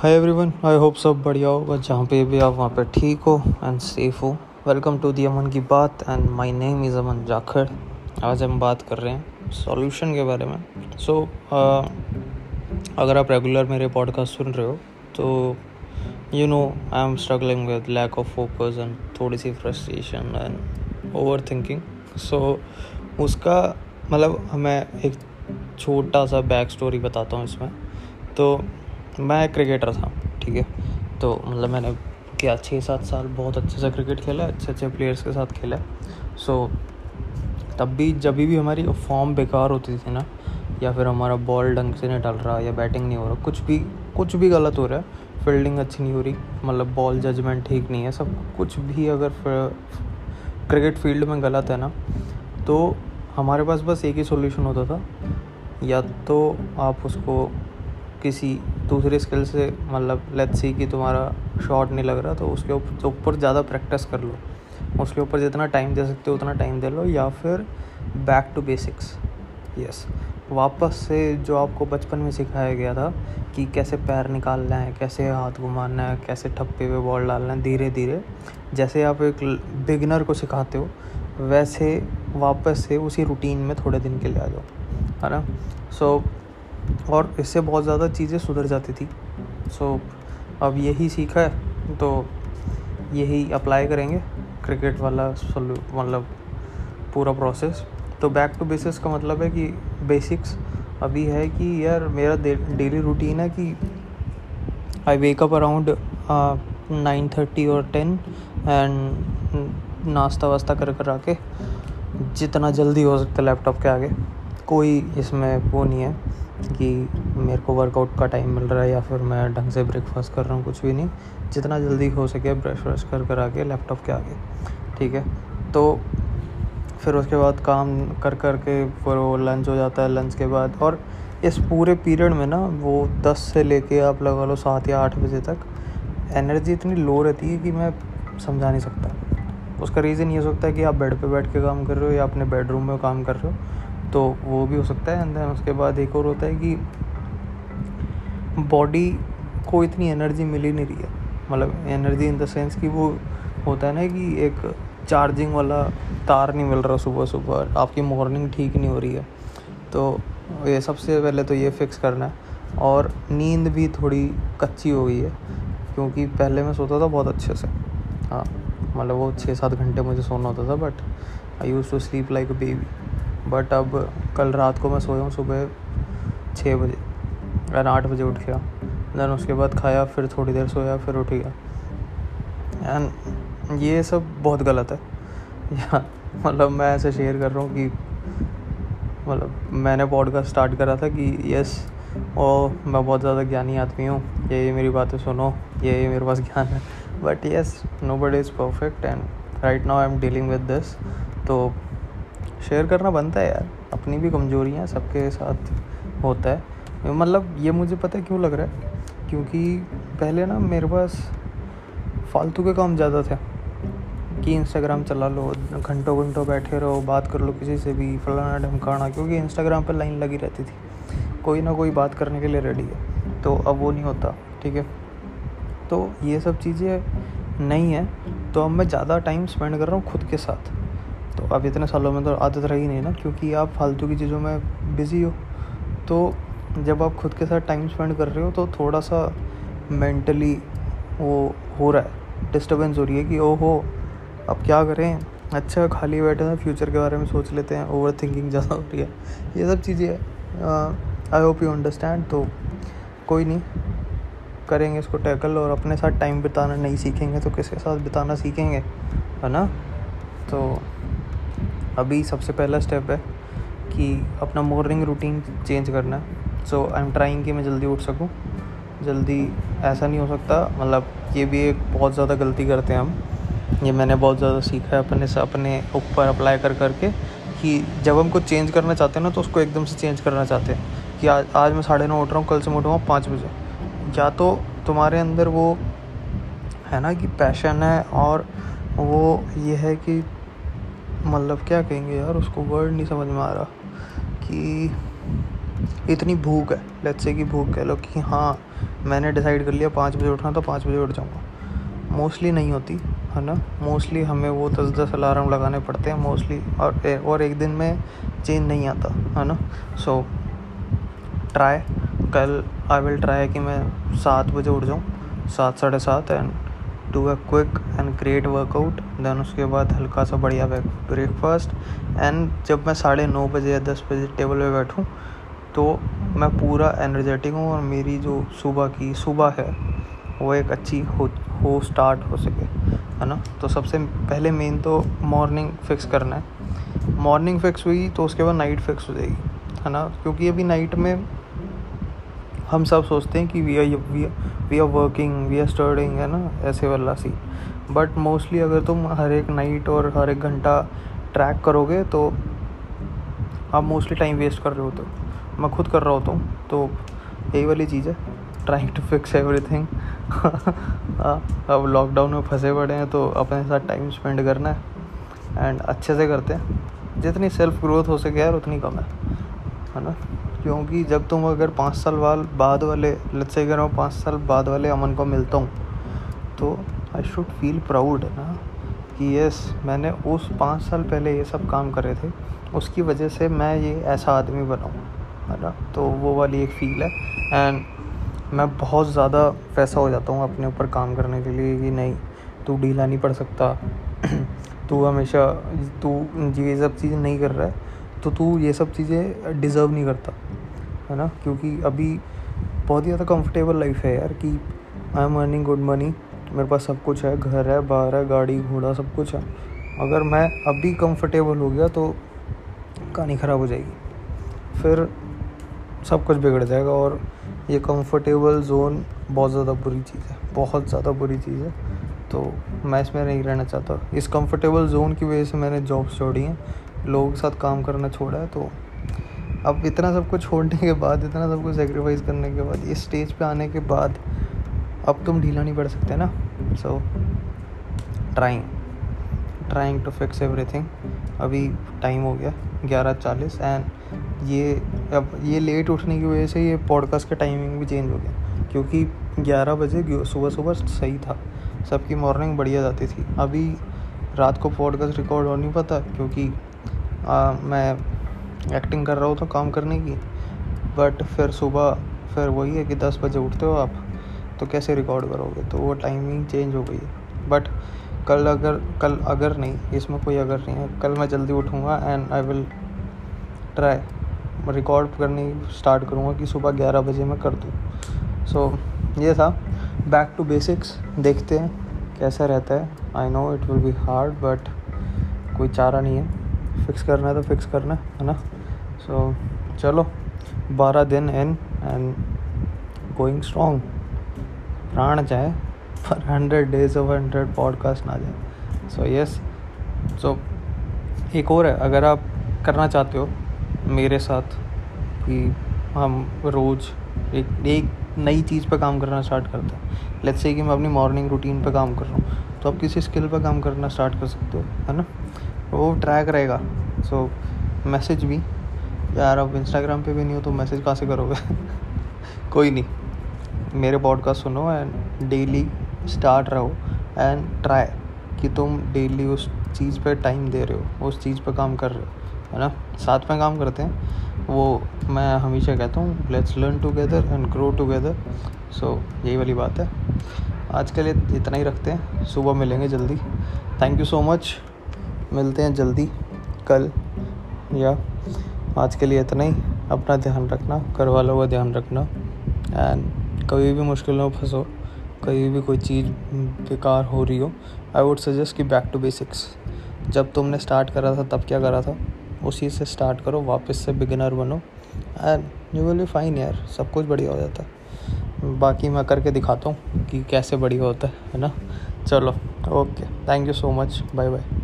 Hi everyone I hope सब बढ़िया होगा जहाँ पे भी आप वहाँ पे ठीक हो एंड सेफ़ हो। वेलकम टू दी अमन की बात and my name is Aman Jakhar आज हम बात कर रहे हैं सॉल्यूशन के बारे में। सो so, uh, अगर आप रेगुलर मेरे पॉडकास्ट सुन रहे हो तो you know I am struggling with lack of focus and थोड़ी सी frustration and over thinking so उसका मतलब मैं एक छोटा सा बैक स्टोरी बताता हूँ इसमें। तो मैं क्रिकेटर था ठीक है? तो मतलब मैंने क्या छः सात साल बहुत अच्छे से क्रिकेट खेला अच्छे अच्छे प्लेयर्स के साथ खेला। सो so, तब भी जब भी हमारी फॉर्म बेकार होती थी ना या फिर हमारा बॉल ढंग से नहीं डल रहा या बैटिंग नहीं हो रहा कुछ भी कुछ भी गलत हो रहा है फील्डिंग अच्छी नहीं हो रही मतलब बॉल जजमेंट ठीक नहीं है सब कुछ भी अगर क्रिकेट फ़ील्ड में गलत है ना तो हमारे पास बस एक ही सॉल्यूशन होता था या तो आप उसको किसी दूसरे स्किल से मतलब लेट्स सी कि तुम्हारा शॉट नहीं लग रहा तो उसके ऊपर ज़्यादा प्रैक्टिस कर लो। उसके ऊपर जितना टाइम दे सकते हो उतना टाइम दे लो, या फिर बैक टू बेसिक्स यस वापस से जो आपको बचपन में सिखाया गया था कि कैसे पैर निकालना है, कैसे हाथ घुमाना है, कैसे ठप्पे पे बॉल डालना है धीरे धीरे जैसे आप एक बिगनर को सिखाते हो, वैसे वापस से उसी रूटीन में थोड़े दिन के लिए आ जाओ। है ना? सो और इससे बहुत ज़्यादा चीज़ें सुधर जाती थी। सो so, अब यही सीखा है तो यही अप्लाई करेंगे। क्रिकेट वाला मतलब पूरा प्रोसेस तो बैक टू बेसिस का मतलब है कि बेसिक्स अभी है कि यार मेरा डेली रूटीन है कि I wake up around nine thirty और टेन एंड नाश्ता वास्ता कर कर आके जितना जल्दी हो सकता है लैपटॉप के आगे। कोई इसमें वो नहीं है। कि मेरे को वर्कआउट का टाइम मिल रहा है या फिर मैं ढंग से ब्रेकफास्ट कर रहा हूँ, कुछ भी नहीं। जितना जल्दी हो सके ब्रश व्रश कर कर आके लैपटॉप के आगे, ठीक है? तो फिर उसके बाद काम कर कर के फिर वो लंच हो जाता है लंच के बाद। और इस पूरे पीरियड में ना, वो दस से लेके आप लगा लो सात या आठ बजे तक एनर्जी इतनी लो रहती है कि मैं समझा नहीं सकता। उसका रीज़न ये हो सकता है कि आप बेड पे बैठ के काम कर रहे हो या अपने बेडरूम में काम कर रहे हो। तो वो भी हो सकता है एंड देन उसके बाद एक और होता है कि बॉडी को इतनी एनर्जी मिल ही नहीं रही है। मतलब एनर्जी इन द सेंस कि वो होता है ना कि एक चार्जिंग वाला तार नहीं मिल रहा सुबह सुबह, आपकी मॉर्निंग ठीक नहीं हो रही है। तो ये सबसे पहले तो ये फिक्स करना है, और नींद भी थोड़ी कच्ची हो गई है, क्योंकि पहले मैं सोता था बहुत अच्छे से। हाँ मतलब वो छः सात घंटे मुझे सोना होता था but I use to sleep like a baby but अब कल रात को मैं सोया हूँ सुबह छः बजे यार आठ बजे उठ गया। देन उसके बाद खाया, फिर थोड़ी देर सोया, फिर उठ गया। एंड ये सब बहुत गलत है। मतलब मैं ऐसे शेयर कर रहा हूँ कि मतलब मैंने पॉडकास्ट स्टार्ट करा था कि यस और मैं बहुत ज़्यादा ज्ञानी आदमी हूँ, ये ये मेरी बातें सुनो, ये ये मेरे पास ज्ञान है। But yes nobody is perfect and right now I am dealing with this तो शेयर करना बनता है यार। अपनी भी कमजोरियाँ सबके साथ होता है। मतलब ये मुझे पता है क्यों लग रहा है? क्योंकि पहले ना मेरे पास फालतू के काम ज़्यादा थे कि इंस्टाग्राम चला लो, घंटों घंटों बैठे रहो, बात कर लो किसी से भी, फलाना ढमकाना, क्योंकि इंस्टाग्राम पर लाइन लगी रहती थी। कोई ना कोई बात करने के लिए रेडी है। तो अब वो नहीं होता, ठीक है? तो ये सब चीज़ें नहीं है। तो अब मैं ज़्यादा टाइम स्पेंड कर रहा हूँ खुद के साथ। तो अब इतने सालों में तो आदत रही नहीं ना, क्योंकि आप फालतू की चीज़ों में बिज़ी हो। तो जब आप खुद के साथ टाइम स्पेंड कर रहे हो तो थोड़ा सा मेंटली वो हो रहा है। डिस्टर्बेंस हो रही है कि, ओहो, अब क्या करें? अच्छा खाली बैठे हैं फ्यूचर के बारे में सोच लेते हैं ओवर थिंकिंग ज़्यादा हो रही है। ये सब चीज़ें आई होप यू अंडरस्टैंड तो कोई नहीं। करेंगे इसको टैकल और अपने साथ टाइम बिताना नहीं सीखेंगे तो किसके साथ बिताना सीखेंगे? है ना? तो अभी सबसे पहला स्टेप है कि अपना मॉर्निंग रूटीन चेंज करना। है सो आई एम ट्राइंग कि मैं जल्दी उठ सकूँ। जल्दी ऐसा नहीं हो सकता मतलब ये भी एक बहुत ज़्यादा गलती करते हैं हम। ये मैंने बहुत ज़्यादा सीखा है अपने से, अपने ऊपर अप्लाई कर, करके कि जब हम कुछ चेंज करना चाहते हैं ना तो उसको एकदम से चेंज करना चाहते हैं। कि आज आज मैं साढ़े नौ उठ रहा हूँ, कल से मैं उठूँगा पाँच बजे। या तो तुम्हारे अंदर वो है ना कि पैशन है और वो ये है कि मतलब क्या कहेंगे यार, उसको वर्ड नहीं समझ में आ रहा कि इतनी भूख है। लेट्स से कि भूख कह लो कि हाँ मैंने डिसाइड कर लिया पाँच बजे उठना तो पाँच बजे उठ जाऊँगा। मोस्टली नहीं होती, है ना? मोस्टली हमें वो दस दस अलार्म लगाने पड़ते हैं मोस्टली और और एक दिन में चेंज नहीं आता, है ना? सो ट्राई कल आई विल ट्राई कि मैं सात बजे उठ जाऊँ, सात, साढ़े सात and do a quick and great workout then उसके बाद हल्का सा बढ़िया ब्रेकफास्ट एंड जब मैं साढ़े नौ बजे या दस बजे टेबल पे बैठूँ तो मैं पूरा एनर्जेटिक हूँ और मेरी जो सुबह की, सुबह है, वो एक अच्छी हो हो स्टार्ट हो सके, है ना? तो सबसे पहले मेन तो मॉर्निंग फिक्स करना है। मॉर्निंग फिक्स हुई तो उसके बाद नाइट फिक्स हो जाएगी, है ना? क्योंकि अभी नाइट में हम सब सोचते हैं कि we are we are working we are studying है ना, ऐसे वाला सी बट मोस्टली अगर तुम हर एक नाइट और हर एक घंटा ट्रैक करोगे तो आप मोस्टली टाइम वेस्ट कर रहे होते हो. मैं खुद कर रहा होता हूँ तो यही वाली चीज़ है. ट्राइंग टू फिक्स एवरीथिंग अब लॉकडाउन में फंसे पड़े हैं तो अपने साथ टाइम स्पेंड करना है. एंड अच्छे से करते हैं. जितनी सेल्फ ग्रोथ हो सके यार, उतनी कम है. है ना? क्योंकि जब तुम अगर पाँच साल वाल बाद वाले लेट्स से अगर मैं पाँच साल बाद वाले अमन को मिलता हूँ तो आई शुड फील प्राउड है ना? कि यस मैंने उस पाँच साल पहले ये सब काम करे थे, उसकी वजह से मैं ये ऐसा आदमी बनाऊँ, है ना? तो वो वाली एक फील है। एंड मैं बहुत ज़्यादा पैसा हो जाता हूँ अपने ऊपर काम करने के लिए कि नहीं, तू ढीला नहीं पड़ सकता, तू हमेशा, तू ये सब चीज़ नहीं कर रहा है। तो तू ये सब चीज़ें डिज़र्व नहीं करता, है ना? क्योंकि अभी बहुत ही ज़्यादा कंफर्टेबल लाइफ है यार कि I am earning good money मेरे पास सब कुछ है, घर है, बाहर है, गाड़ी, घोड़ा, सब कुछ है। अगर मैं अभी कंफर्टेबल हो गया तो कहानी ख़राब हो जाएगी। फिर सब कुछ बिगड़ जाएगा और ये कंफर्टेबल जोन बहुत ज़्यादा बुरी चीज़ है, बहुत ज़्यादा बुरी चीज़ है। तो मैं इसमें नहीं रहना चाहता। इस कंफर्टेबल जोन की वजह से मैंने जॉब्स छोड़ी हैं। लोगों के साथ काम करना छोड़ा है तो अब इतना सब कुछ छोड़ने के बाद, इतना सब कुछ सेक्रीफाइस करने के बाद, इस स्टेज पे आने के बाद, अब तुम ढीला नहीं पड़ सकते ना? So trying trying to fix everything अभी टाइम हो गया, ग्यारह चालीस एंड ये, अब ये लेट उठने की वजह से ये पॉडकास्ट का टाइमिंग भी चेंज हो गया, क्योंकि ग्यारह बजे सुबह सुबह सही था। सबकी मॉर्निंग बढ़िया जाती थी। अभी रात को पॉडकास्ट रिकॉर्ड हो नहीं पाता, क्योंकि आ, मैं एक्टिंग कर रहा हूँ तो काम करने की। बट फिर सुबह फिर वही है कि दस बजे उठते हो आप तो कैसे रिकॉर्ड करोगे? तो वो टाइमिंग चेंज हो गई है। बट कल अगर कल अगर नहीं इसमें कोई अगर नहीं है कल मैं जल्दी उठूँगा and I will try record करनी स्टार्ट करूँगा कि सुबह ग्यारह बजे मैं कर दूँ। सो so, ये था। बैक टू बेसिक्स देखते हैं कैसा रहता है। I know it will be hard but कोई चारा नहीं है। फिक्स करना है तो फिक्स करना है ना? सो so, चलो बारह दिन इन एंड गोइंग स्ट्रॉन्ग प्राण जाए पर hundred days of hundred podcast ना जाए। सो यस सो एक और है अगर आप करना चाहते हो मेरे साथ कि हम रोज़ एक एक नई चीज़ पर काम करना स्टार्ट करते हैं। लेट्स से कि मैं अपनी मॉर्निंग रूटीन पर काम कर रहा हूँ तो आप किसी स्किल पर काम करना स्टार्ट कर सकते हो है ना? वो ट्रैक रहेगा। सो मैसेज भी। यार, अब इंस्टाग्राम पे भी नहीं हो तो मैसेज कहाँ से करोगे? कोई नहीं। मेरे पॉडकास्ट सुनो एंड डेली स्टार्ट रहो। एंड ट्राई कि तुम डेली उस चीज़ पे टाइम दे रहे हो। उस चीज़ पे काम कर रहे हो। है ना? साथ में काम करते हैं। वो मैं हमेशा कहता हूँ let's learn together and grow together so यही वाली बात है। आज के लिए इतना ही रखते हैं। सुबह मिलेंगे जल्दी। थैंक यू सो मच मिलते हैं जल्दी, कल, या आज के लिए इतना ही। अपना ध्यान रखना, घर वालों का ध्यान रखना। एंड कभी भी मुश्किलों में फंसो। कभी भी कोई चीज़ बेकार हो रही हो आई वुड सजेस्ट कि बैक टू बेसिक्स जब तुमने स्टार्ट करा था, तब क्या करा था? उसी से स्टार्ट करो, वापस से बिगिनर बनो। And you will be fine यार, सब कुछ बढ़िया हो जाता है। बाकी मैं करके दिखाता हूँ कि कैसे बढ़िया होता है है ना? चलो okay thank you so much bye bye